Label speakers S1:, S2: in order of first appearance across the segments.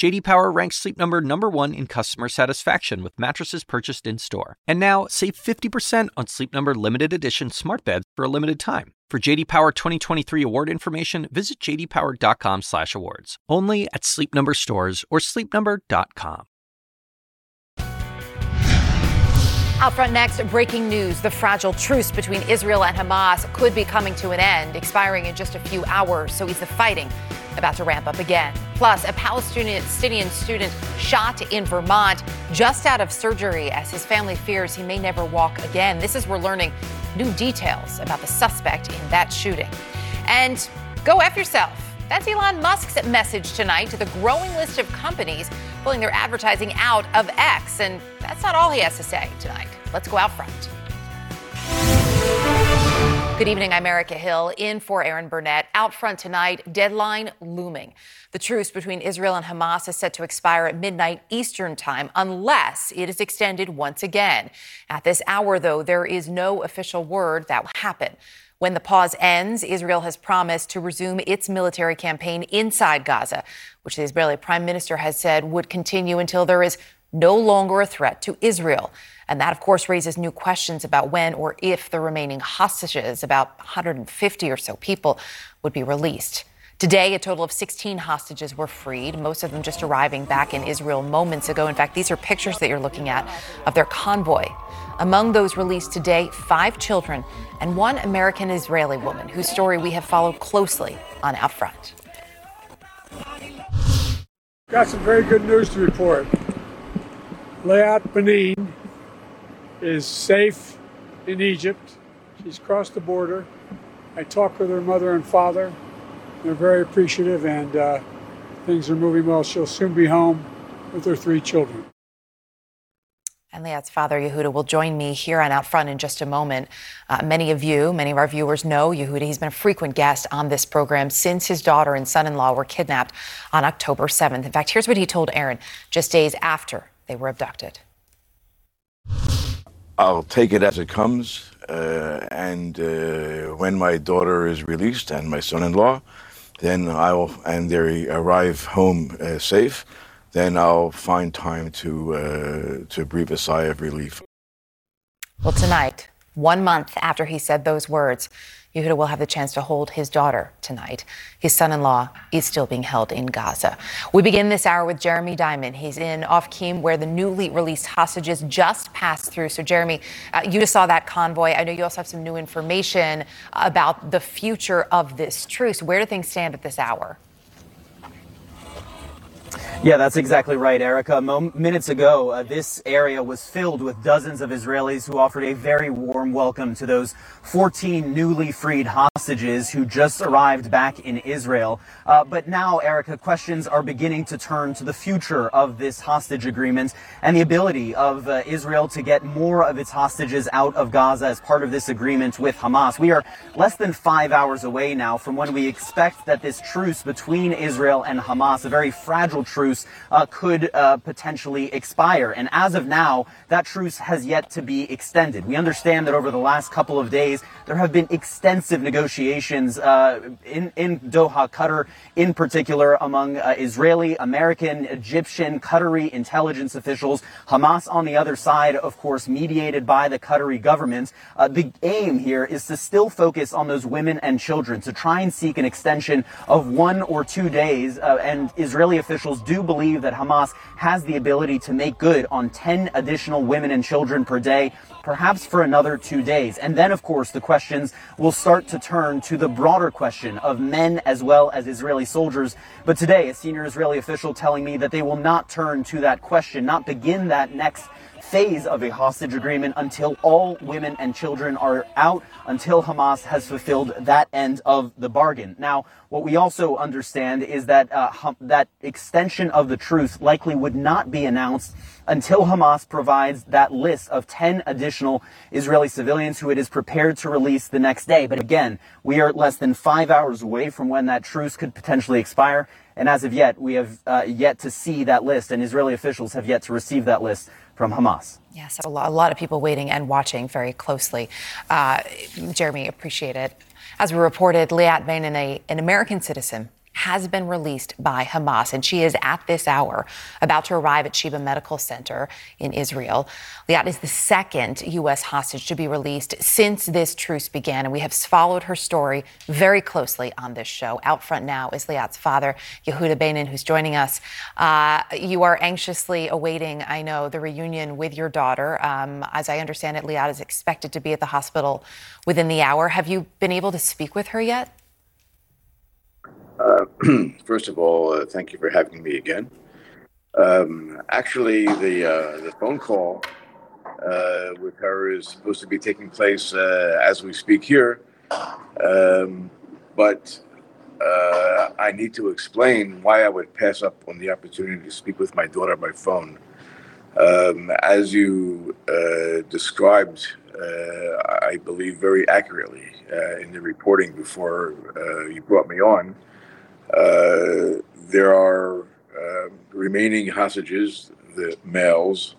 S1: JD Power ranks Sleep Number number 1 in customer satisfaction with mattresses purchased in-store. And now, save 50% on Sleep Number limited edition smart beds for a limited time. For JD Power 2023 award information, visit jdpower.com/awards. Only at Sleep Number stores or sleepnumber.com.
S2: Out front next, breaking news. The fragile truce between Israel and Hamas could be coming to an end, expiring in just a few hours. So is the fighting about to ramp up again. Plus, a Palestinian student shot in Vermont just out of surgery as his family fears he may never walk again. This is we're learning new details about the suspect in that shooting. And go F yourself. That's Elon Musk's message tonight to the growing list of companies pulling their advertising out of X. And that's not all he has to say tonight. Let's go out front. Good evening. I'm Erica Hill in for Erin Burnett. Out front tonight, deadline looming. The truce between Israel and Hamas is set to expire at midnight Eastern Time unless it is extended once again. At this hour, though, there is no official word that will happen. When the pause ends, Israel has promised to resume its military campaign inside Gaza, which the Israeli prime minister has said would continue until there is no longer a threat to Israel. And that, of course, raises new questions about when or if the remaining hostages, about 150 or so people, would be released. Today, a total of 16 hostages were freed, most of them just arriving back in Israel moments ago. In fact, these are pictures that you're looking at of their convoy. Among those released today, five children and one American Israeli woman whose story we have followed closely on Out Front.
S3: Got some very good news to report. Liat Beinin is safe in Egypt. She's crossed the border. I talked with her mother and father. They're very appreciative, and uh, things are moving well. She'll soon be home with her three children.
S2: And Liat's father, Yehuda, will join me here on Out Front in just a moment. Uh, many of you, many of our viewers know Yehuda. He's been a frequent guest on this program since his daughter and son in law were kidnapped on October 7th. In fact, here's what he told Erin just days after they were abducted.
S4: I'll take it as it comes. Uh, and uh, when my daughter is released and my son-in-law, then I'll and they arrive home uh, safe, then I'll find time to uh, to breathe a sigh of relief.
S2: Well, tonight, one month after he said those words, Yehuda will have the chance to hold his daughter tonight. His son in law is still being held in Gaza. We begin this hour with Jeremy Diamond. He's in Ofakim, where the newly released hostages just passed through. So, Jeremy, uh, you just saw that convoy. I know you also have some new information about the future of this truce. Where do things stand at this hour?
S5: Yeah, that's exactly right, Erica. Mo- minutes ago, uh, this area was filled with dozens of Israelis who offered a very warm welcome to those 14 newly freed hostages who just arrived back in Israel. Uh, but now, Erica, questions are beginning to turn to the future of this hostage agreement and the ability of uh, Israel to get more of its hostages out of Gaza as part of this agreement with Hamas. We are less than five hours away now from when we expect that this truce between Israel and Hamas, a very fragile truce, uh, could uh, potentially expire. And as of now, that truce has yet to be extended. We understand that over the last couple of days, there have been extensive negotiations uh, in, in Doha, Qatar, in particular, among uh, Israeli, American, Egyptian, Qatari intelligence officials. Hamas on the other side, of course, mediated by the Qatari government. Uh, the aim here is to still focus on those women and children, to try and seek an extension of one or two days. Uh, and Israeli officials do believe that Hamas has the ability to make good on 10 additional women and children per day perhaps for another two days. And then, of course, the questions will start to turn to the broader question of men as well as Israeli soldiers. But today, a senior Israeli official telling me that they will not turn to that question, not begin that next phase of a hostage agreement until all women and children are out, until Hamas has fulfilled that end of the bargain. Now, what we also understand is that uh, that extension of the truce likely would not be announced until Hamas provides that list of 10 additional Israeli civilians who it is prepared to release the next day. But again, we are less than five hours away from when that truce could potentially expire. And as of yet, we have uh, yet to see that list, and Israeli officials have yet to receive that list from Hamas.
S2: Yes, a lot, a lot of people waiting and watching very closely. Uh, Jeremy, appreciate it. As we reported, Liat Beinin, an American citizen, has been released by Hamas, and she is at this hour about to arrive at Sheba Medical Center in Israel. Liat is the second U.S. hostage to be released since this truce began, and we have followed her story very closely on this show. Out front now is Liat's father, Yehuda Beinin, who's joining us. Uh, you are anxiously awaiting, I know, the reunion with your daughter. Um, as I understand it, Liat is expected to be at the hospital within the hour. Have you been able to speak with her yet?
S4: Uh, first of all, uh, thank you for having me again. Um, actually, the uh, the phone call uh, with her is supposed to be taking place uh, as we speak here, um, but uh, I need to explain why I would pass up on the opportunity to speak with my daughter by phone. Um, as you described, I believe very accurately in the reporting before you brought me on. Uh, there are uh, remaining hostages, the males,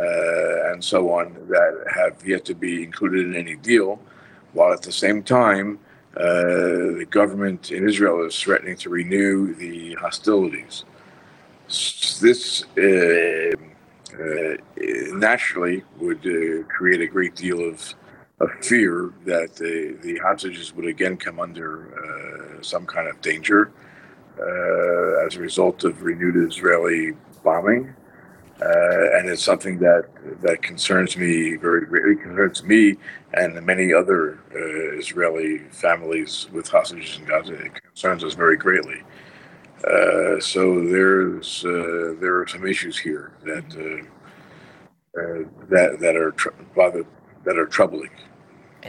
S4: uh, and so on, that have yet to be included in any deal, while at the same time, uh, the government in Israel is threatening to renew the hostilities. This uh, naturally would create a great deal of, of fear that the, the hostages would again come under some kind of danger uh, as a result of renewed Israeli bombing. Uh, and it's something that that concerns me very greatly. Concerns me and many other uh, Israeli families with hostages in Gaza. It concerns us very greatly. Uh, so there's uh, there are some issues here that uh, that that are tr- that are troubling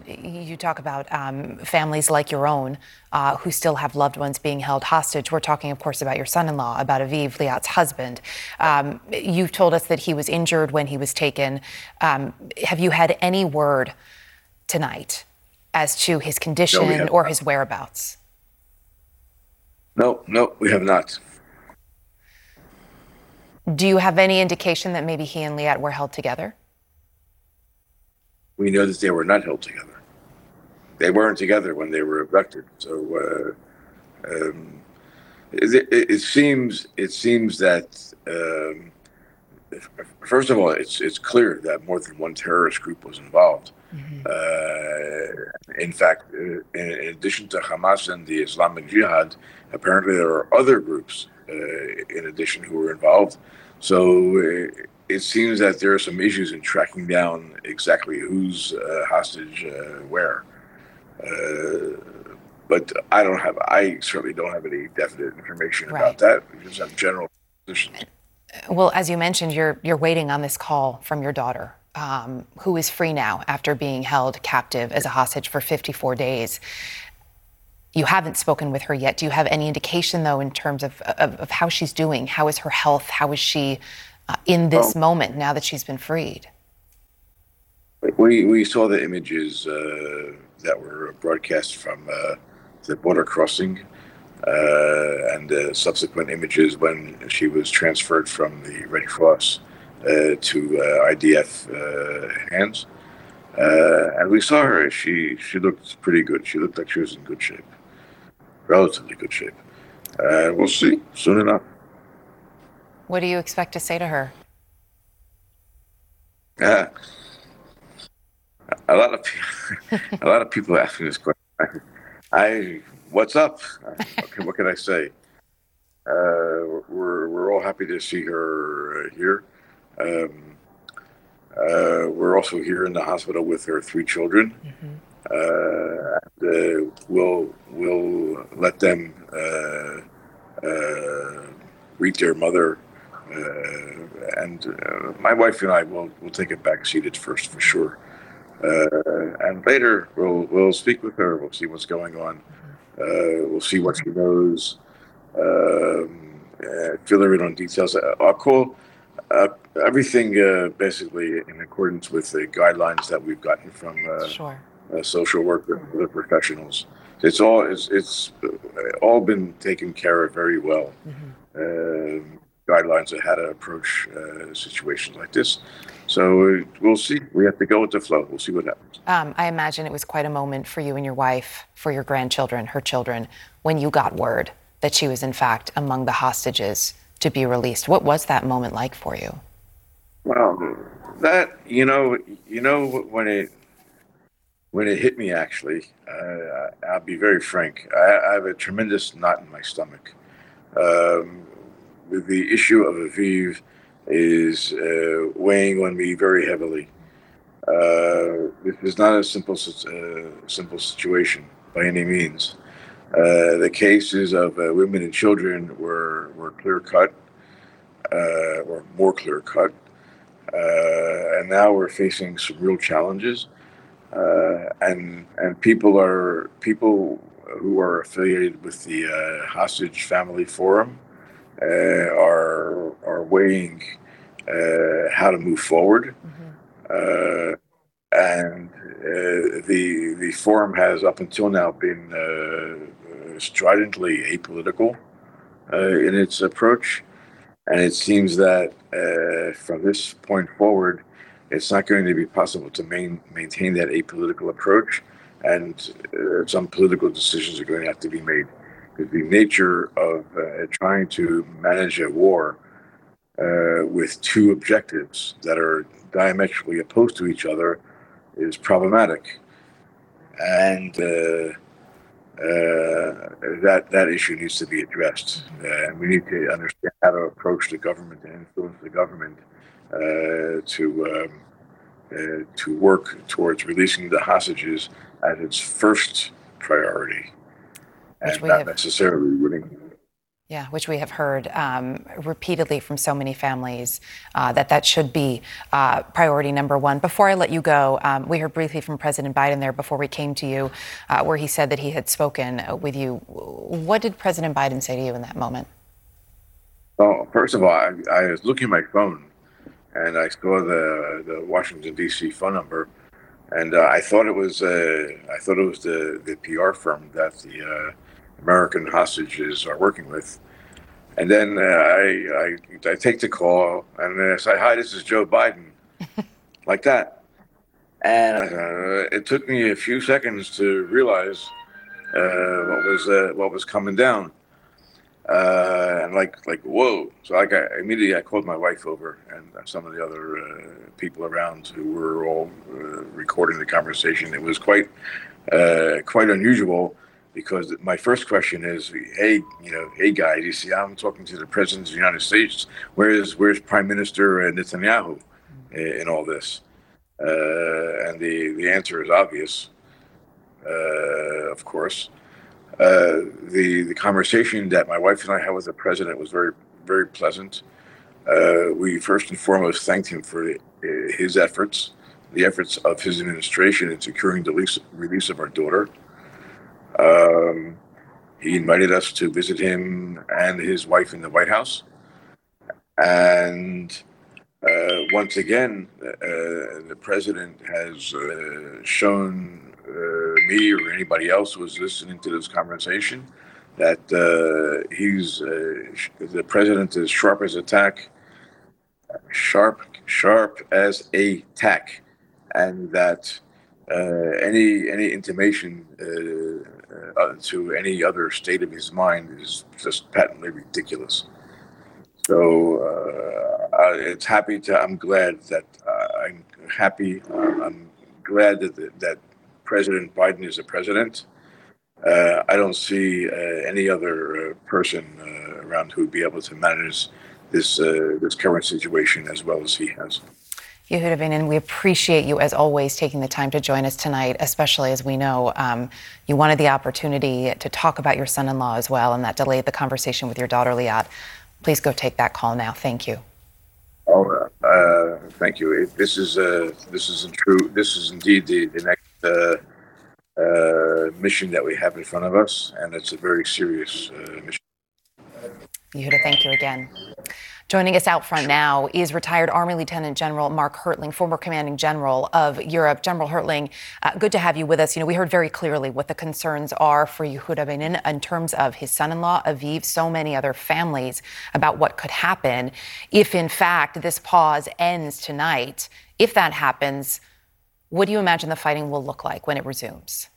S2: you talk about um, families like your own uh, who still have loved ones being held hostage. We're talking, of course, about your son in law, about Aviv, Liat's husband. Um, you've told us that he was injured when he was taken. Um, have you had any word tonight as to his condition no, or his whereabouts?
S4: No, no, we have not.
S2: Do you have any indication that maybe he and Liat were held together?
S4: We know that they were not held together. They weren't together when they were abducted. So uh, um, it, it, it, seems it seems that um, first of all, it's it's clear that more than one terrorist group was involved. Mm-hmm. Uh, in fact, uh, in, in, addition to Hamas and the Islamic Jihad, apparently there are other groups uh, in addition who were involved. So uh, it seems that there are some issues in tracking down exactly who's uh, hostage uh, where. Uh, but I don't have, I certainly don't have any definite information right. about that. We just have general positions.
S2: Well, as you mentioned, you're you're waiting on this call from your daughter, um, who is free now after being held captive as a hostage for 54 days. You haven't spoken with her yet. Do you have any indication, though, in terms of, of, of how she's doing? How is her health? How is she uh, in this moment now that she's been freed?
S4: We, we saw the images uh, that were broadcast from uh, the border crossing uh, and the subsequent images when she was transferred from the Red Cross uh, to uh, IDF hands. and we saw her. She she looked pretty good. She looked like she was in good shape, relatively good shape. we'll see soon enough.
S2: What do you expect to say to her?
S4: Uh, a lot of people, a lot of people ask me this question. I, what's up? Okay, what can I say? Uh, we're we're all happy to see her here. Um, uh, we're also here in the hospital with her three children. Mm-hmm. Uh, and, uh, we'll we'll let them uh, uh, greet their mother and uh, my wife and I will will take it back seated first for sure, uh, and later we'll we'll speak with her. We'll see what's going on. we'll see what she knows. Um, fill her in on details. I'll call uh, everything uh, basically in accordance with the guidelines that we've gotten from uh,
S2: sure.
S4: social work professionals. it's all it's, it's all been taken care of very well. Mm-hmm. Uh, guidelines on how to approach uh, situations like this. So we'll see. We have to go with the flow. We'll see what happens.
S2: Um, I imagine it was quite a moment for you and your wife, for your grandchildren, her children, when you got word that she was in fact among the hostages to be released. What was that moment like for you?
S4: Well, that you know, you know when it when it hit me. Actually, uh, I'll be very frank. I, I, have a tremendous knot in my stomach. Um, the issue of Aviv is uh, weighing on me very heavily. Uh, this is not a simple uh, simple situation by any means. Uh, the cases of uh, women and children were were clear cut, uh, or more clear cut, and now we're facing some real challenges. and and people are people who are affiliated with the Hostage Family Forum are are weighing uh, how to move forward. Mm-hmm. and the the forum has up until now been stridently apolitical in its approach. And it seems that uh, from this point forward, it's not going to be possible to main, maintain that apolitical approach, and uh, some political decisions are going to have to be made the nature of uh, trying to manage a war uh, with two objectives that are diametrically opposed to each other is problematic. And uh, uh that that issue needs to be addressed. And we need to understand how to approach the government and influence the government uh, to um, uh, to work towards releasing the hostages as its first priority and not have, necessarily winning.
S2: Yeah, which we have heard um, repeatedly from so many families uh, that that should be uh, priority number one. Before I let you go, um, we heard briefly from President Biden there before we came to you, uh, where he said that he had spoken with you. What did President Biden say to you in that moment?
S4: Well, first of all, I, I was looking at my phone and I saw the the Washington D.C. phone number, and uh, I thought it was uh, I thought it was the the PR firm that the uh, American hostages are working with. And then uh, I, I, I take the call and I say, "Hi, this is Joe Biden," like that. And uh, it took me a few seconds to realize uh, what was uh, what was coming down. Uh, and like like whoa! So I got immediately I called my wife over and some of the other uh, people around who were all recording the conversation. It was quite quite unusual because my first question is, hey, you know, hey guys, you see, I'm talking to the president of the United States. Where's where's Prime Minister Netanyahu in all this? Uh, and the the answer is obvious, uh, of course. Uh, the the conversation that my wife and I had with the president was very very pleasant. Uh, we first and foremost thanked him for uh, his efforts, the efforts of his administration in securing the release, release of our daughter. Um, he invited us to visit him and his wife in the White House. And uh, once again, uh, the president has uh, shown uh, me or anybody else who was listening to this conversation that uh, he's uh, the president is sharp as a tack, sharp, sharp as a tack, and that any any intimation uh, to any other state of his mind is just patently ridiculous. So uh, it's happy to. I'm glad that uh, I'm happy. Uh, I'm glad that that President Biden is a president. Uh, I don't see uh, any other person around who would be able to manage this this current situation as well as he has.
S2: Yehuda and we appreciate you, as always, taking the time to join us tonight, especially as we know um, you wanted the opportunity to talk about your son in law as well, and that delayed the conversation with your daughter, Liat. Please go take that call now. Thank you.
S4: Oh, uh, thank you. This is uh, this is true. This is indeed the, the next uh, uh, mission that we have in front of us, and it's a very serious uh, mission.
S2: Yehuda, thank you again. Joining us out front now is retired Army Lieutenant General Mark Hertling, former commanding general of Europe. General Hertling, uh, good to have you with us. You know, we heard very clearly what the concerns are for Yehuda Beinin in terms of his son-in-law, Aviv, so many other families about what could happen if, in fact, this pause ends tonight. If that happens, what do you imagine the fighting will look like when it resumes?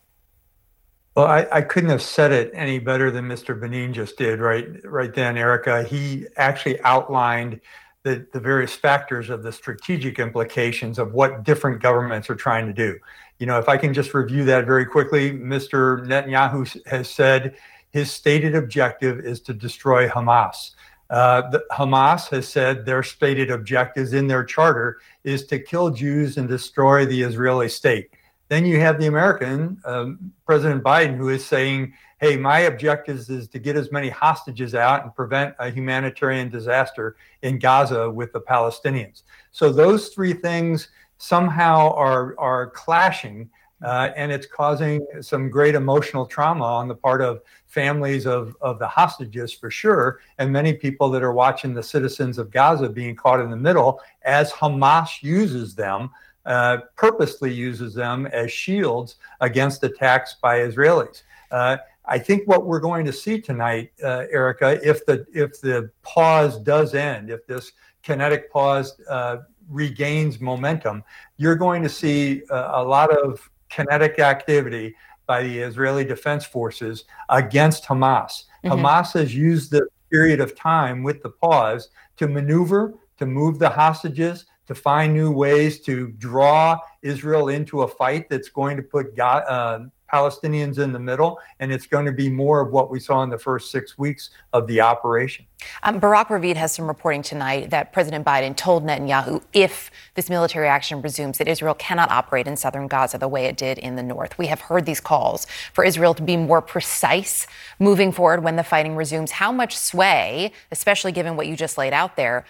S6: Well, I, I, couldn't have said it any better than Mr. Beinin just did right right then, Erica. He actually outlined the, the various factors of the strategic implications of what different governments are trying to do. You know, if I can just review that very quickly, Mr. Netanyahu has said his stated objective is to destroy Hamas. Uh, the, Hamas has said their stated objectives in their charter is to kill Jews and destroy the Israeli state. Then you have the American um, President Biden who is saying, hey, my objective is to get as many hostages out and prevent a humanitarian disaster in Gaza with the Palestinians. So those three things somehow are, are clashing. Uh, and it's causing some great emotional trauma on the part of families of, of the hostages for sure, and many people that are watching the citizens of Gaza being caught in the middle as Hamas uses them uh, purposely uses them as shields against attacks by Israelis. Uh, I think what we're going to see tonight, uh, Erica, if the if the pause does end, if this kinetic pause uh, regains momentum, you're going to see a lot of kinetic activity by the Israeli Defense Forces against Hamas. Mm-hmm. Hamas has used the period of time with the pause to maneuver, to move the hostages, to find new ways to draw Israel into a fight that's going to put God, uh, Palestinians in the middle, and it's going to be more of what we saw in the first six weeks of the operation.
S2: Um, Barak Ravid has some reporting tonight that President Biden told Netanyahu if this military action resumes, that Israel cannot operate in southern Gaza the way it did in the north. We have heard these calls for Israel to be more precise moving forward when the fighting resumes. How much sway, especially given what you just laid out there,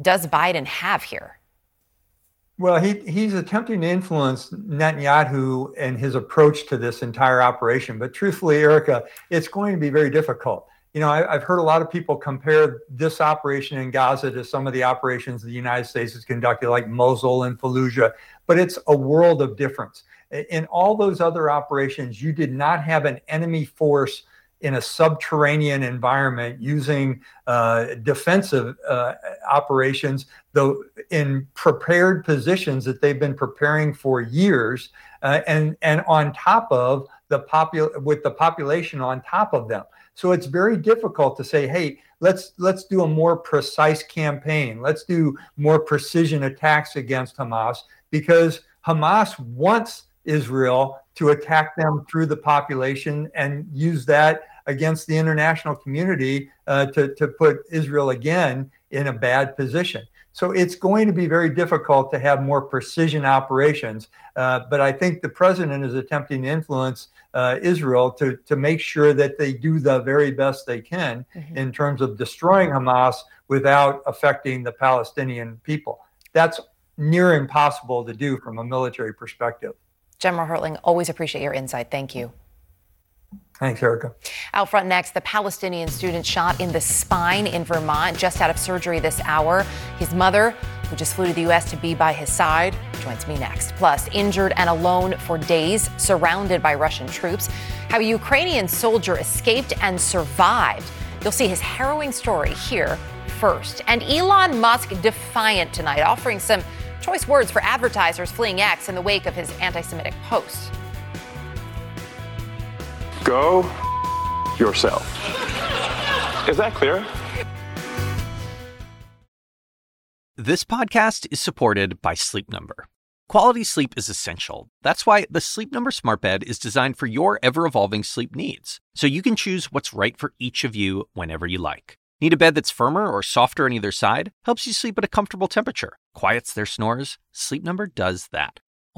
S2: does Biden have here?
S6: Well, he, he's attempting to influence Netanyahu and his approach to this entire operation. But truthfully, Erica, it's going to be very difficult. You know, I, have heard a lot of people compare this operation in Gaza to some of the operations the United States has conducted, like Mosul and Fallujah, but it's a world of difference. In all those other operations, you did not have an enemy force in a subterranean environment using uh, defensive uh, operations, though in prepared positions that they've been preparing for years, uh, and and on top of the popul with the population on top of them. So it's very difficult to say, hey, let's let's do a more precise campaign. Let's do more precision attacks against Hamas because Hamas wants Israel to attack them through the population and use that against the international community uh, to, to put Israel again in a bad position. So it's going to be very difficult to have more precision operations. Uh, but I think the president is attempting to influence uh, Israel to, to make sure that they do the very best they can mm-hmm. in terms of destroying Hamas without affecting the Palestinian people. That's near impossible to do from a military perspective.
S2: General Hertling, always appreciate your insight. Thank you.
S6: Thanks, Erica.
S2: Out front next, the Palestinian student shot in the spine in Vermont, just out of surgery this hour. His mother, who just flew to the U.S. to be by his side, joins me next. Plus, injured and alone for days, surrounded by Russian troops. How a Ukrainian soldier escaped and survived. You'll see his harrowing story here first. And Elon Musk defiant tonight, offering some choice words for advertisers fleeing X in the wake of his anti Semitic posts.
S7: Go yourself. Is that clear?
S1: This podcast is supported by Sleep Number. Quality sleep is essential. That's why the Sleep Number Smart Bed is designed for your ever evolving sleep needs, so you can choose what's right for each of you whenever you like. Need a bed that's firmer or softer on either side? Helps you sleep at a comfortable temperature, quiets their snores? Sleep Number does that.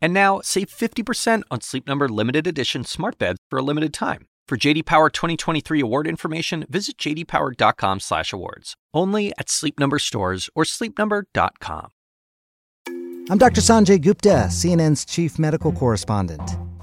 S1: And now, save 50% on Sleep Number limited edition smart beds for a limited time. For JD Power 2023 award information, visit jdpower.com/awards. Only at Sleep Number stores or sleepnumber.com.
S8: I'm Dr. Sanjay Gupta, CNN's chief medical correspondent.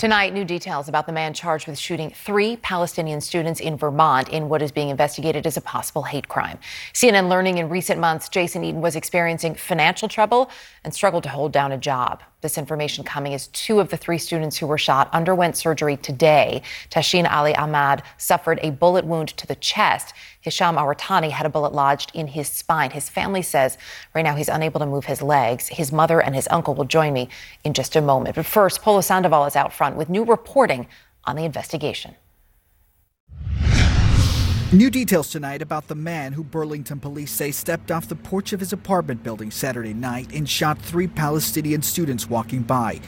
S2: Tonight, new details about the man charged with shooting three Palestinian students in Vermont in what is being investigated as a possible hate crime. CNN learning in recent months Jason Eaton was experiencing financial trouble and struggled to hold down a job. This information coming as two of the three students who were shot underwent surgery today. Tahseen Ali Ahmad suffered a bullet wound to the chest. Hisham Awartani had a bullet lodged in his spine. His family says right now he's unable to move his legs. His mother and his uncle will join me in just a moment. But first, Polo Sandoval is out front with new reporting on the investigation.
S9: New details tonight about the man who Burlington police say stepped off the porch of his apartment building Saturday night and shot three Palestinian students walking by.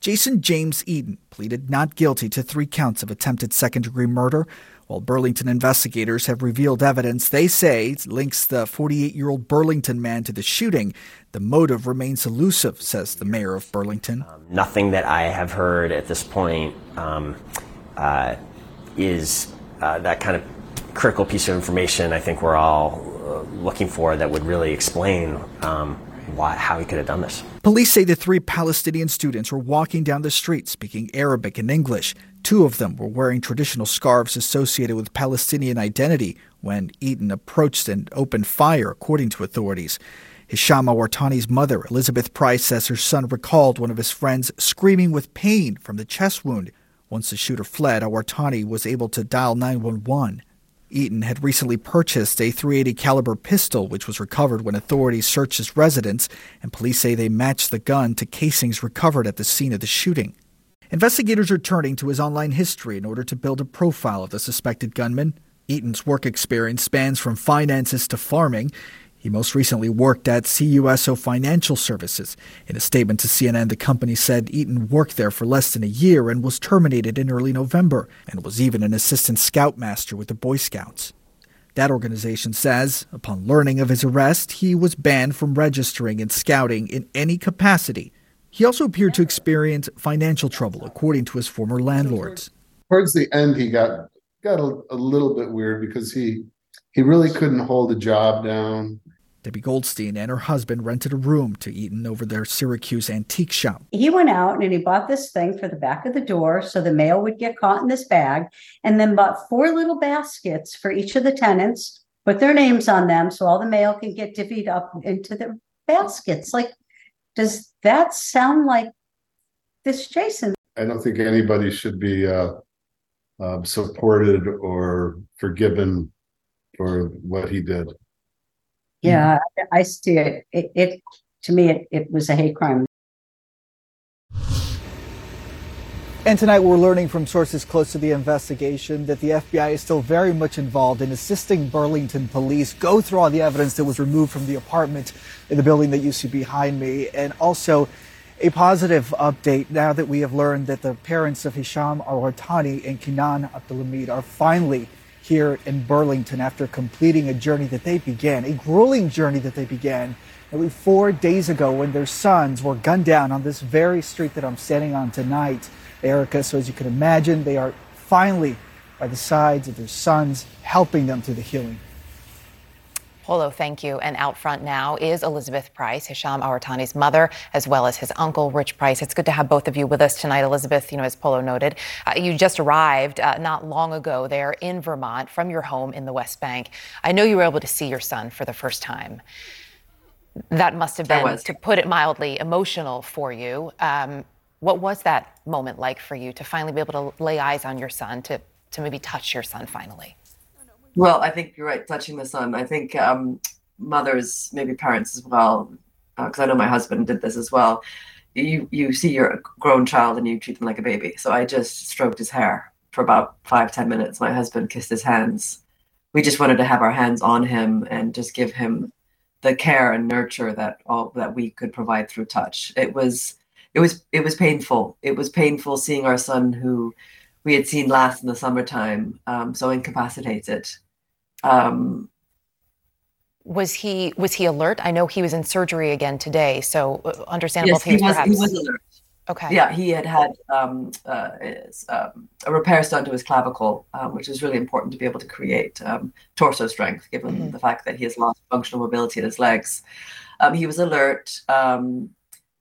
S9: Jason James Eaton pleaded not guilty to three counts of attempted second degree murder, while Burlington investigators have revealed evidence they say links the 48 year old Burlington man to the shooting. The motive remains elusive, says the mayor of Burlington. Um,
S10: nothing that I have heard at this point um, uh, is uh, that kind of critical piece of information I think we're all uh, looking for that would really explain um, why, how he could have done this.
S9: Police say the three Palestinian students were walking down the street speaking Arabic and English. Two of them were wearing traditional scarves associated with Palestinian identity when Eaton approached and opened fire, according to authorities. Hisham Awartani's mother, Elizabeth Price, says her son recalled one of his friends screaming with pain from the chest wound. Once the shooter fled, Awartani was able to dial 911. Eaton had recently purchased a 380 caliber pistol which was recovered when authorities searched his residence and police say they matched the gun to casings recovered at the scene of the shooting. Investigators are turning to his online history in order to build a profile of the suspected gunman. Eaton's work experience spans from finances to farming. He most recently worked at CUSO Financial Services. In a statement to CNN, the company said Eaton worked there for less than a year and was terminated in early November, and was even an assistant scoutmaster with the Boy Scouts. That organization says, upon learning of his arrest, he was banned from registering and scouting in any capacity. He also appeared to experience financial trouble, according to his former landlords.
S11: Towards the end, he got got a, a little bit weird because he he really couldn't hold a job down.
S9: Debbie Goldstein and her husband rented a room to Eaton over their Syracuse antique shop.
S12: He went out and he bought this thing for the back of the door so the mail would get caught in this bag, and then bought four little baskets for each of the tenants, put their names on them so all the mail can get divvied up into the baskets. Like, does that sound like this Jason?
S11: I don't think anybody should be uh, uh, supported or forgiven for what he did.
S12: Yeah, mm-hmm. I see it. It, it to me, it, it was a hate crime.
S9: And tonight we're learning from sources close to the investigation that the FBI is still very much involved in assisting Burlington police go through all the evidence that was removed from the apartment in the building that you see behind me. And also a positive update now that we have learned that the parents of Hisham Awartani and Kinan Abdulhamid are finally here in Burlington after completing a journey that they began, a grueling journey that they began nearly four days ago when their sons were gunned down on this very street that I'm standing on tonight, Erica. So, as you can imagine, they are finally by the sides of their sons, helping them through the healing.
S2: Polo, thank you. And out front now is Elizabeth Price, Hisham Awartani's mother, as well as his uncle, Rich Price. It's good to have both of you with us tonight. Elizabeth, you know, as Polo noted, uh, you just arrived uh, not long ago there in Vermont from your home in the West Bank. I know you were able to see your son for the first time. That must have been, to put it mildly, emotional for you. Um, what was that moment like for you to finally be able to lay eyes on your son, to, to maybe touch your son finally?
S13: Well, I think you're right, touching the son. I think um, mothers, maybe parents as well, because uh, I know my husband did this as well. You you see your grown child and you treat them like a baby. So I just stroked his hair for about five ten minutes. My husband kissed his hands. We just wanted to have our hands on him and just give him the care and nurture that all that we could provide through touch. It was it was it was painful. It was painful seeing our son who we had seen last in the summertime, um, so incapacitated. Um,
S2: was he was he alert? I know he was in surgery again today, so uh, understandable
S13: yes,
S2: if he was,
S13: he was,
S2: perhaps.
S13: He was alert.
S2: Okay.
S13: Yeah, he had had um, uh, his, um, a repair done to his clavicle, um, which is really important to be able to create um, torso strength, given mm-hmm. the fact that he has lost functional mobility in his legs. Um, he was alert, um,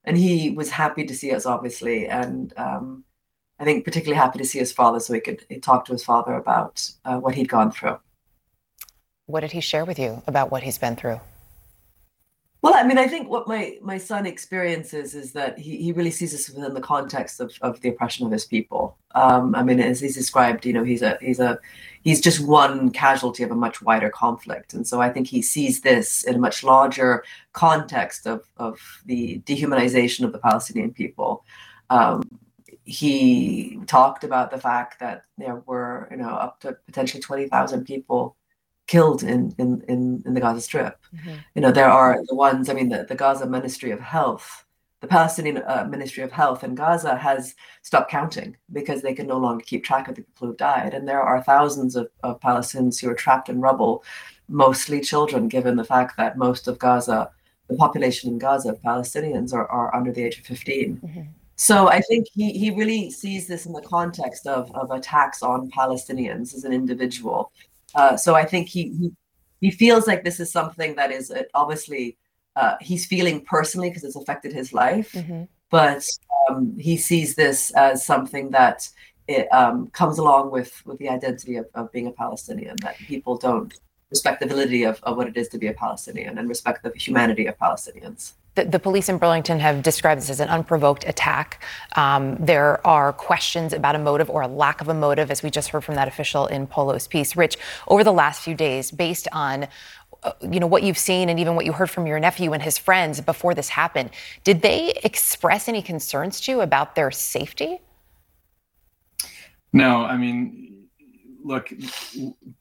S13: and he was happy to see us, obviously, and um, I think particularly happy to see his father, so he could talk to his father about uh, what he'd gone through.
S2: What did he share with you about what he's been through?
S13: Well, I mean, I think what my my son experiences is that he, he really sees this within the context of, of the oppression of his people. Um, I mean, as he's described, you know, he's a he's a he's just one casualty of a much wider conflict, and so I think he sees this in a much larger context of of the dehumanization of the Palestinian people. Um, he talked about the fact that there were, you know, up to potentially twenty thousand people killed in in in, in the Gaza Strip. Mm-hmm. You know, there are the ones. I mean, the, the Gaza Ministry of Health, the Palestinian uh, Ministry of Health in Gaza has stopped counting because they can no longer keep track of the people who've died, and there are thousands of, of Palestinians who are trapped in rubble, mostly children, given the fact that most of Gaza, the population in Gaza Palestinians are, are under the age of 15. Mm-hmm. So I think he, he really sees this in the context of, of attacks on Palestinians as an individual uh, so I think he, he, he feels like this is something that is uh, obviously uh, he's feeling personally because it's affected his life, mm-hmm. but um, he sees this as something that it um, comes along with with the identity of, of being a Palestinian that people don't respect the validity of, of what it is to be a Palestinian and respect the humanity of Palestinians.
S2: The, the, police in Burlington have described this as an unprovoked attack. Um, there are questions about a motive or a lack of a motive, as we just heard from that official in Polo's piece. Rich, over the last few days, based on uh, you know what you've seen and even what you heard from your nephew and his friends before this happened, did they express any concerns to you about their safety?
S14: No, I mean, look,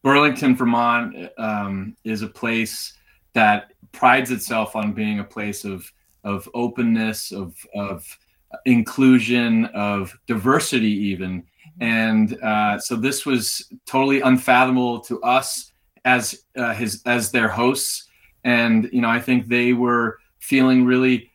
S14: Burlington, Vermont, um, is a place that prides itself on being a place of of openness, of of inclusion, of diversity, even. And uh, so this was totally unfathomable to us as uh, his as their hosts. And you know, I think they were feeling really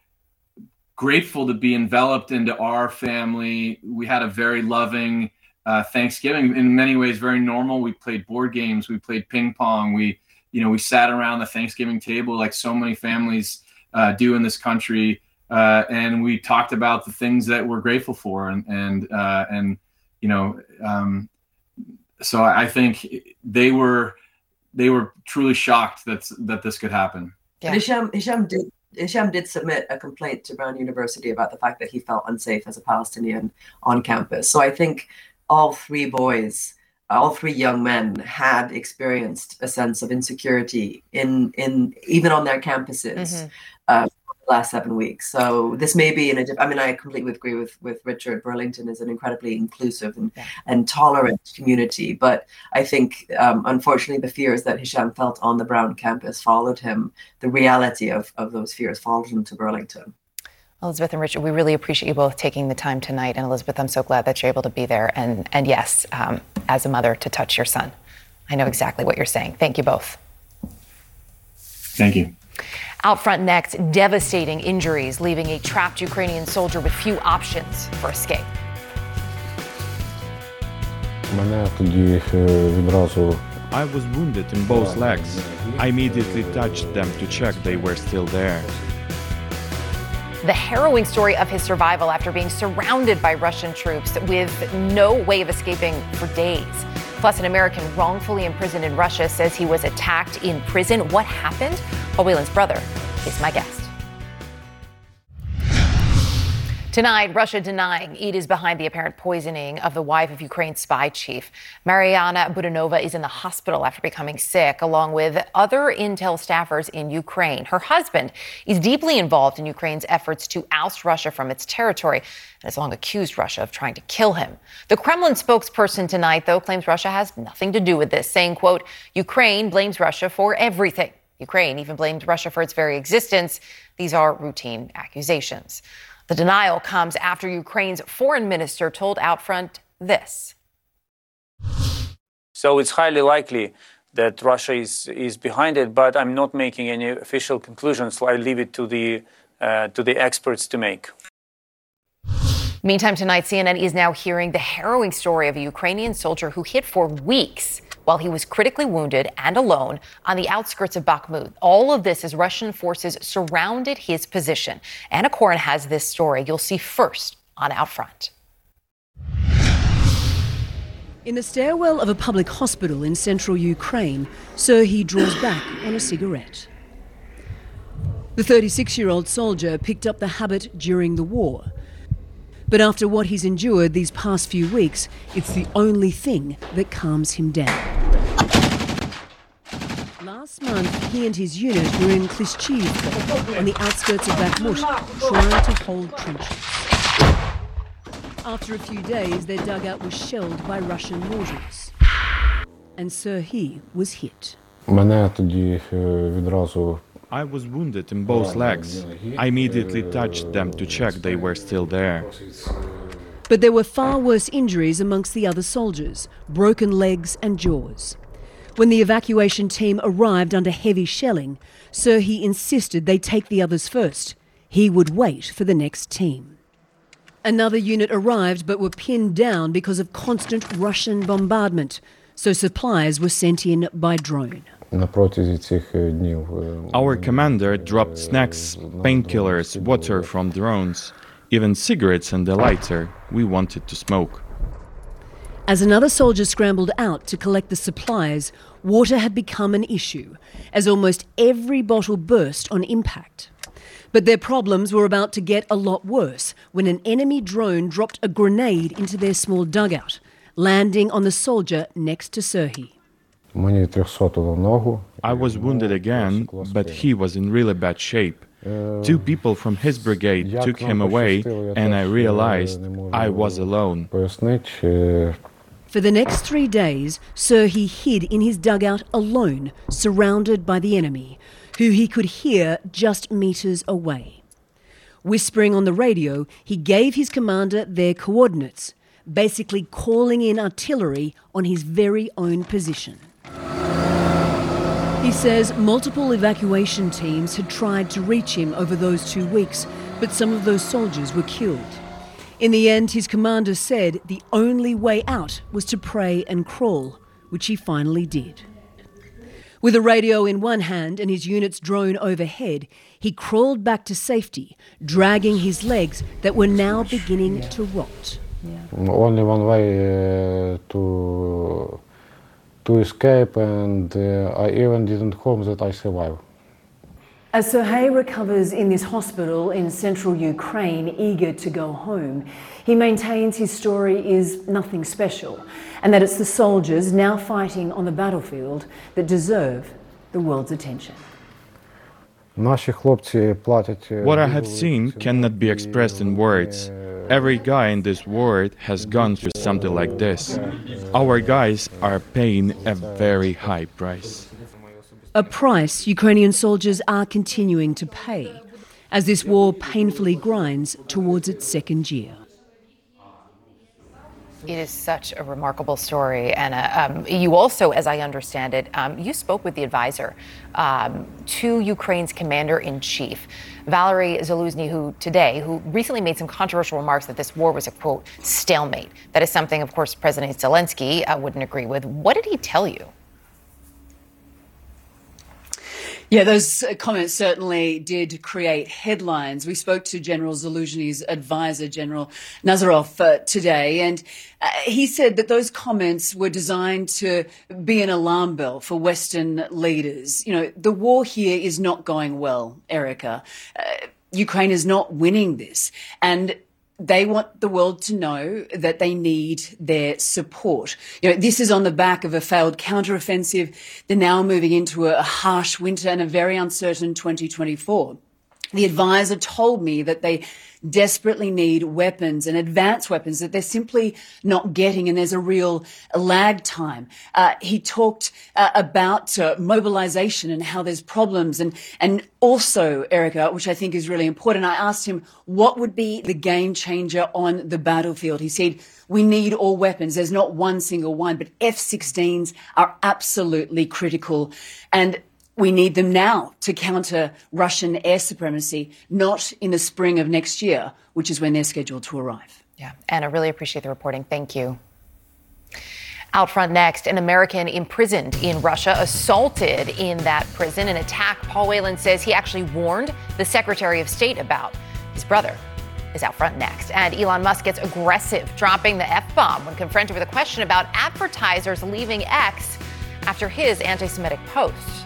S14: grateful to be enveloped into our family. We had a very loving uh, Thanksgiving, in many ways, very normal. We played board games, we played ping pong, we you know, we sat around the Thanksgiving table like so many families uh, do in this country, uh, and we talked about the things that we're grateful for, and and uh, and you know, um, so I think they were they were truly shocked that that this could happen.
S13: Yeah. Hisham Hisham did Hisham did submit a complaint to Brown University about the fact that he felt unsafe as a Palestinian on campus. So I think all three boys all three young men had experienced a sense of insecurity in in even on their campuses mm-hmm. uh, the last seven weeks. So this may be in a. I mean, I completely agree with with Richard. Burlington is an incredibly inclusive and yeah. and tolerant community, but I think um, unfortunately the fears that Hisham felt on the Brown campus followed him. The reality of of those fears followed him to Burlington.
S2: Elizabeth and Richard, we really appreciate you both taking the time tonight. And Elizabeth, I'm so glad that you're able to be there. And, and yes, um, as a mother, to touch your son. I know exactly what you're saying. Thank you both.
S14: Thank you.
S2: Out front next, devastating injuries, leaving a trapped Ukrainian soldier with few options for escape.
S15: I was wounded in both legs. I immediately touched them to check they were still there
S2: the harrowing story of his survival after being surrounded by Russian troops with no way of escaping for days. Plus, an American wrongfully imprisoned in Russia says he was attacked in prison. What happened? Paul Whelan's brother is my guest. Tonight, Russia denying it is behind the apparent poisoning of the wife of Ukraine's spy chief. Mariana Budanova is in the hospital after becoming sick, along with other intel staffers in Ukraine. Her husband is deeply involved in Ukraine's efforts to oust Russia from its territory and has long accused Russia of trying to kill him. The Kremlin spokesperson tonight, though, claims Russia has nothing to do with this, saying, quote, Ukraine blames Russia for everything. Ukraine even blamed Russia for its very existence. These are routine accusations. The denial comes after Ukraine's foreign minister told Outfront this.
S16: So it's highly likely that Russia is, is behind it, but I'm not making any official conclusions. So I leave it to the, uh, to the experts to make.
S2: Meantime, tonight, CNN is now hearing the harrowing story of a Ukrainian soldier who hid for weeks while he was critically wounded and alone on the outskirts of Bakhmut. All of this as Russian forces surrounded his position. Anna Coren has this story you'll see first on Outfront.
S17: In the stairwell of a public hospital in central Ukraine, Serhiy draws back on a cigarette. The 36 year old soldier picked up the habit during the war. But after what he's endured these past few weeks, it's the only thing that calms him down. Last month, he and his unit were in Klishchiv, on the outskirts of Bakhmut, trying to hold trenches. After a few days, their dugout was shelled by Russian mortars. And Serhiy was hit.
S15: I was wounded in both legs. I immediately touched them to check they were still there.
S17: But there were far worse injuries amongst the other soldiers broken legs and jaws. When the evacuation team arrived under heavy shelling, Serhiy insisted they take the others first. He would wait for the next team. Another unit arrived but were pinned down because of constant Russian bombardment, so supplies were sent in by drone.
S15: Our commander dropped snacks, painkillers, water from drones, even cigarettes and a lighter we wanted to smoke.
S17: As another soldier scrambled out to collect the supplies, water had become an issue, as almost every bottle burst on impact. But their problems were about to get a lot worse when an enemy drone dropped a grenade into their small dugout, landing on the soldier next to Serhiy.
S15: I was wounded again, but he was in really bad shape. Two people from his brigade took him away, and I realized I was alone.
S17: For the next three days, Serhiy hid in his dugout alone, surrounded by the enemy, who he could hear just meters away. Whispering on the radio, he gave his commander their coordinates, basically calling in artillery on his very own position. He says multiple evacuation teams had tried to reach him over those two weeks, but some of those soldiers were killed. In the end, his commander said the only way out was to pray and crawl, which he finally did. With a radio in one hand and his unit's drone overhead, he crawled back to safety, dragging his legs that were now beginning to rot.
S18: Only one way uh, to to escape, and uh, I even didn't hope that I survive.
S17: As uh, Sergei recovers in this hospital in central Ukraine, eager to go home, he maintains his story is nothing special and that it's the soldiers now fighting on the battlefield that deserve the world's attention.
S15: What I have seen cannot be expressed in words. Every guy in this world has gone through something like this. Our guys are paying a very high price.
S17: A price Ukrainian soldiers are continuing to pay as this war painfully grinds towards its second year.
S2: It is such a remarkable story. And um, you also, as I understand it, um, you spoke with the advisor um, to Ukraine's commander in chief, Valery Zaluzhny, who today, who recently made some controversial remarks that this war was a quote, stalemate. That is something, of course, President Zelensky uh, wouldn't agree with. What did he tell you?
S19: Yeah, those comments certainly did create headlines. We spoke to General Zaluzhny's advisor, General Nazarov, uh, today, and uh, he said that those comments were designed to be an alarm bell for Western leaders. You know, the war here is not going well, Erica. Uh, Ukraine is not winning this. And
S17: they want the world to know that they need their support. You know, this is on the back of a failed counteroffensive. They're now moving into a harsh winter and a very uncertain 2024. The advisor told me that they desperately need weapons and advanced weapons that they're simply not getting, and there's a real lag time. Uh, he talked uh, about uh, mobilization and how there's problems, and and also Erica, which I think is really important. I asked him what would be the game changer on the battlefield. He said. We need all weapons. There's not one single one, but F-16s are absolutely critical. And we need them now to counter Russian air supremacy, not in the spring of next year, which is when they're scheduled to arrive.
S2: Yeah, Anna, really appreciate the reporting. Thank you. Out front next, an American imprisoned in Russia assaulted in that prison, an attack Paul Whelan says he actually warned the Secretary of State about. His brother is out front next. And Elon Musk gets aggressive, dropping the F bomb when confronted with a question about advertisers leaving X after his anti Semitic post.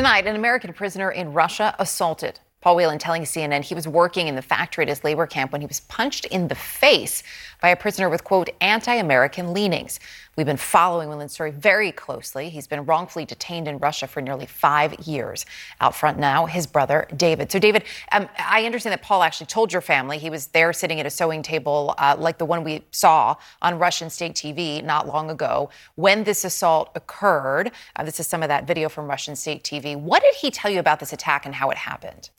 S2: Tonight, an American prisoner in Russia assaulted. Paul Whelan telling CNN he was working in the factory at his labor camp when he was punched in the face by a prisoner with, quote, anti American leanings. We've been following Whelan's story very closely. He's been wrongfully detained in Russia for nearly five years. Out front now, his brother, David. So, David, um, I understand that Paul actually told your family he was there sitting at a sewing table uh, like the one we saw on Russian state TV not long ago when this assault occurred. Uh, this is some of that video from Russian state TV. What did he tell you about this attack and how it happened?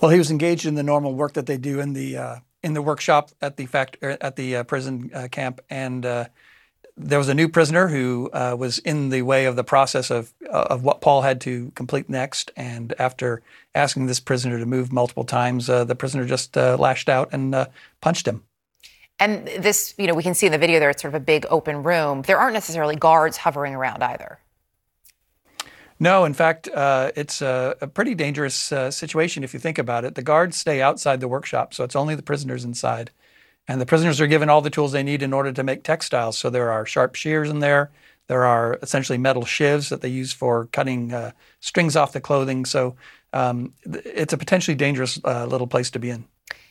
S20: Well, he was engaged in the normal work that they do in the uh, in the workshop at the fact er, at the uh, prison uh, camp, and uh, there was a new prisoner who uh, was in the way of the process of uh, of what Paul had to complete next. And after asking this prisoner to move multiple times, the prisoner just lashed out and punched him.
S2: And this, you know, we can see in the video there, it's sort of a big open room. There aren't necessarily guards hovering around either.
S20: No, in fact, uh, it's a, a, pretty dangerous uh, situation if you think about it. The guards stay outside the workshop, so it's only the prisoners inside. And the prisoners are given all the tools they need in order to make textiles. So there are sharp shears in there. There are essentially metal shivs that they use for cutting uh, strings off the clothing. So um, it's a potentially dangerous uh, little place to be in.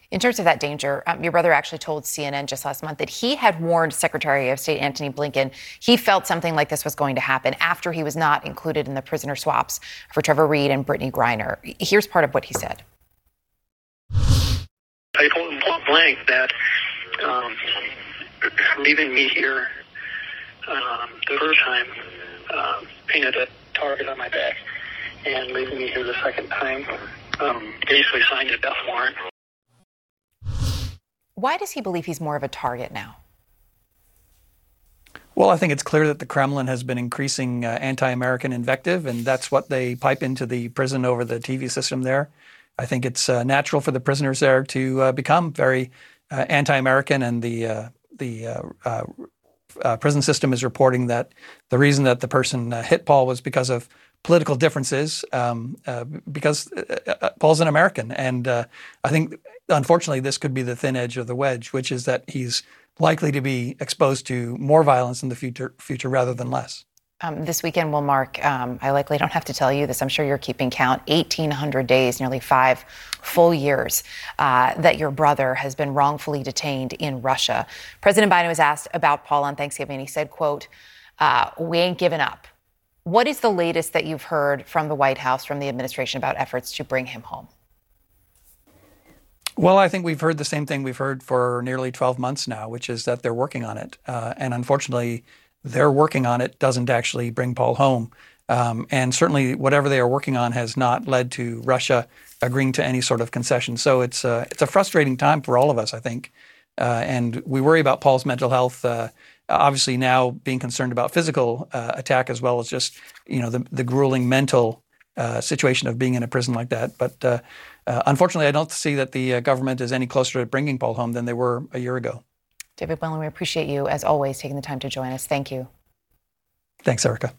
S2: In terms of that danger, um, your brother actually told CNN just last month that he had warned Secretary of State Antony Blinken he felt something like this was going to happen after he was not included in the prisoner swaps for Trevor Reed and Brittney Griner. Here's part of what he said.
S21: I told him point blank that um, leaving me here um, the first time um, painted a target on my back, and leaving me here the second time um, basically signed a death warrant.
S2: Why does he believe he's more of a target now?
S20: Well, I think it's clear that the Kremlin has been increasing uh, anti American invective, and that's what they pipe into the prison over the TV system there. I think it's uh, natural for the prisoners there to uh, become very uh, anti American, and the, uh, the uh, prison system is reporting that the reason that the person hit Paul was because of political differences um, because Paul's an American. And I think, unfortunately, this could be the thin edge of the wedge, which is that he's likely to be exposed to more violence in the future, future rather than less.
S2: Um, this weekend will mark, um, I likely don't have to tell you this, I'm sure you're keeping count, 1,800 days, nearly five full years uh, that your brother has been wrongfully detained in Russia. President Biden was asked about Paul on Thanksgiving. And he said, quote, uh, we ain't giving up. What is the latest that you've heard from the White House, from the administration about efforts to bring him home?
S20: Well, I think we've heard the same thing we've heard for nearly 12 months now, which is that they're working on it. Uh, and unfortunately, their working on it doesn't actually bring Paul home. Um, and certainly, whatever they are working on has not led to Russia agreeing to any sort of concession. So it's a, it's a frustrating time for all of us, I think. Uh, and we worry about Paul's mental health uh, obviously now being concerned about physical uh, attack as well as just you know the, the grueling mental uh, situation of being in a prison like that. But uh, unfortunately, I don't see that the uh, government is any closer to bringing Paul home than they were a year ago.
S2: David Whelan, we appreciate you as always taking the time to join us. Thank you.
S20: Thanks, Erica.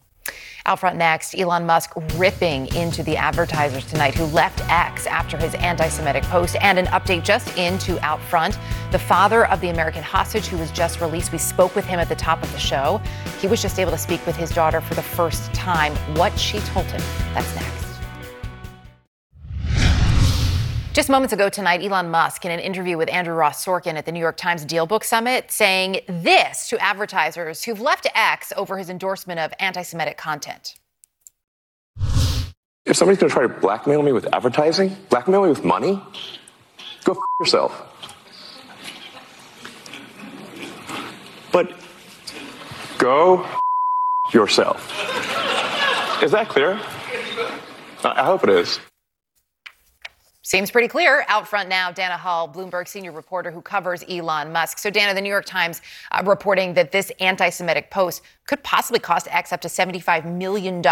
S2: Out front next, Elon Musk ripping into the advertisers tonight who left X after his anti Semitic post, and an update just into Out Front. The father of the American hostage who was just released, we spoke with him at the top of the show. He was just able to speak with his daughter for the first time. What she told him. That's next. Just moments ago tonight, Elon Musk, in an interview with Andrew Ross Sorkin at the New York Times DealBook Summit, saying this to advertisers who've left X over his endorsement of anti Semitic content.
S7: If somebody's going to try to blackmail me with advertising, blackmail me with money, go f- yourself. But go f- yourself. Is that clear? I hope it is.
S2: Seems pretty clear. Out front now, Dana Hull, Bloomberg senior reporter who covers Elon Musk. So, Dana, the New York Times uh, reporting that this anti Semitic post could possibly cost X up to $75 million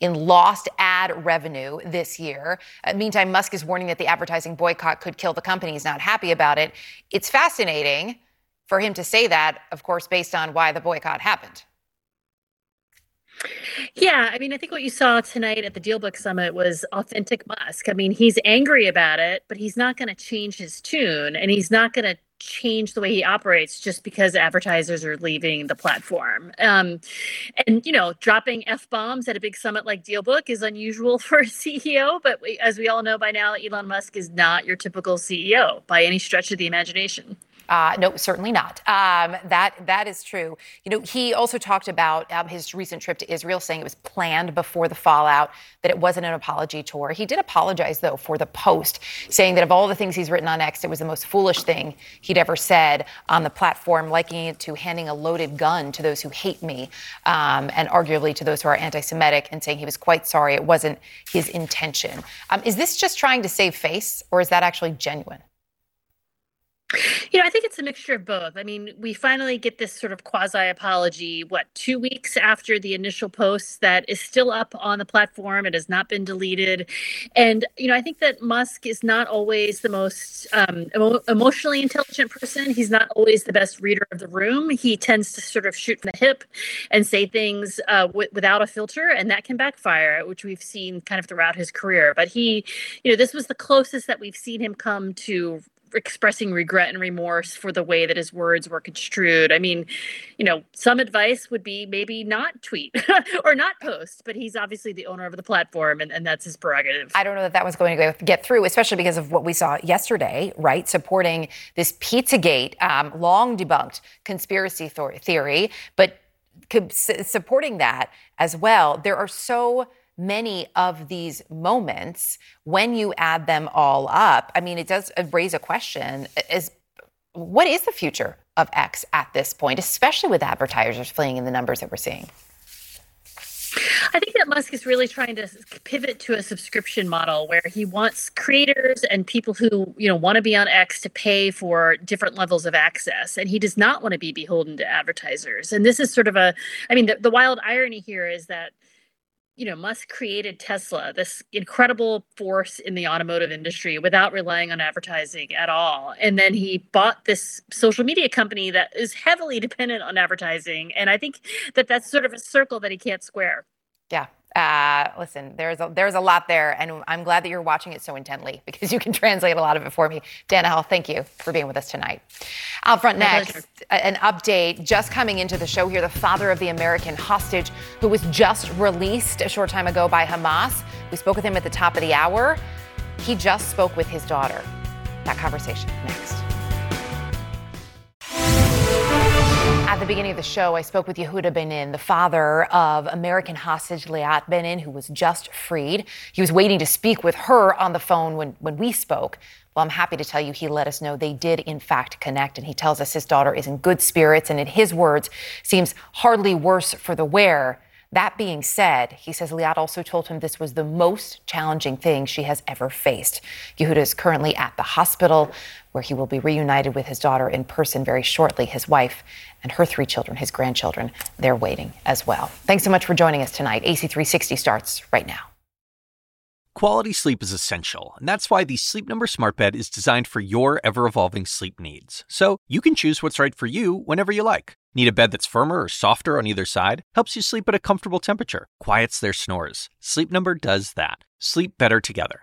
S2: in lost ad revenue this year. Uh, meantime, Musk is warning that the advertising boycott could kill the company. He's not happy about it. It's fascinating for him to say that, of course, based on why the boycott happened.
S22: Yeah, I mean, I think what you saw tonight at the DealBook Summit was authentic Musk. I mean, he's angry about it, but he's not going to change his tune and he's not going to change the way he operates just because advertisers are leaving the platform. Um, and, you know, dropping F bombs at a big summit like DealBook is unusual for a CEO, but we, as we all know by now, Elon Musk is not your typical CEO by any stretch of the imagination.
S2: Uh, no, certainly not. Um, that that is true. You know, he also talked about um, his recent trip to Israel, saying it was planned before the fallout, that it wasn't an apology tour. He did apologize though for the post, saying that of all the things he's written on X, it was the most foolish thing he'd ever said on the platform, likening it to handing a loaded gun to those who hate me, um, and arguably to those who are anti-Semitic, and saying he was quite sorry it wasn't his intention. Um, is this just trying to save face, or is that actually genuine?
S22: You know, I think it's a mixture of both. I mean, we finally get this sort of quasi apology, what, two weeks after the initial post that is still up on the platform. It has not been deleted. And, you know, I think that Musk is not always the most um, emo- emotionally intelligent person. He's not always the best reader of the room. He tends to sort of shoot from the hip and say things uh, w- without a filter, and that can backfire, which we've seen kind of throughout his career. But he, you know, this was the closest that we've seen him come to expressing regret and remorse for the way that his words were construed. I mean, you know, some advice would be maybe not tweet or not post, but he's obviously the owner of the platform and, and that's his prerogative.
S2: I don't know that that was going to get through, especially because of what we saw yesterday, right? Supporting this Pizzagate, um, long debunked conspiracy theory, but supporting that as well. There are so many of these moments, when you add them all up, I mean, it does uh, raise a question is what is the future of X at this point, especially with advertisers fleeing in the numbers that we're seeing?
S22: I think that Musk is really trying to pivot to a subscription model where he wants creators and people who, you know, want to be on X to pay for different levels of access. And he does not want to be beholden to advertisers. And this is sort of a, I mean, the, the wild irony here is that you know, Musk created Tesla, this incredible force in the automotive industry without relying on advertising at all. And then he bought this social media company that is heavily dependent on advertising. And I think that that's sort of a circle that he can't square.
S2: Yeah, uh, listen, there's a, there's a lot there, and I'm glad that you're watching it so intently because you can translate a lot of it for me. Dana Hull, thank you for being with us tonight. Out front next, an update just coming into the show here. The father of the American hostage who was just released a short time ago by Hamas. We spoke with him at the top of the hour. He just spoke with his daughter. That conversation next. At the beginning of the show, I spoke with Yehuda Beinin, the father of American hostage Liat Beinin, who was just freed. He was waiting to speak with her on the phone when, when we spoke. Well, I'm happy to tell you he let us know they did, in fact, connect. And he tells us his daughter is in good spirits and, in his words, seems hardly worse for the wear That being said, he says Liat also told him this was the most challenging thing she has ever faced. Yehuda is currently at the hospital where he will be reunited with his daughter in person very shortly. His wife and her three children, his grandchildren, they're waiting as well. Thanks so much for joining us tonight. AC360 starts right now.
S1: Quality sleep is essential, and that's why the Sleep Number Smart Bed is designed for your ever evolving sleep needs. So you can choose what's right for you whenever you like. Need a bed that's firmer or softer on either side? Helps you sleep at a comfortable temperature, quiets their snores. Sleep Number does that. Sleep better together.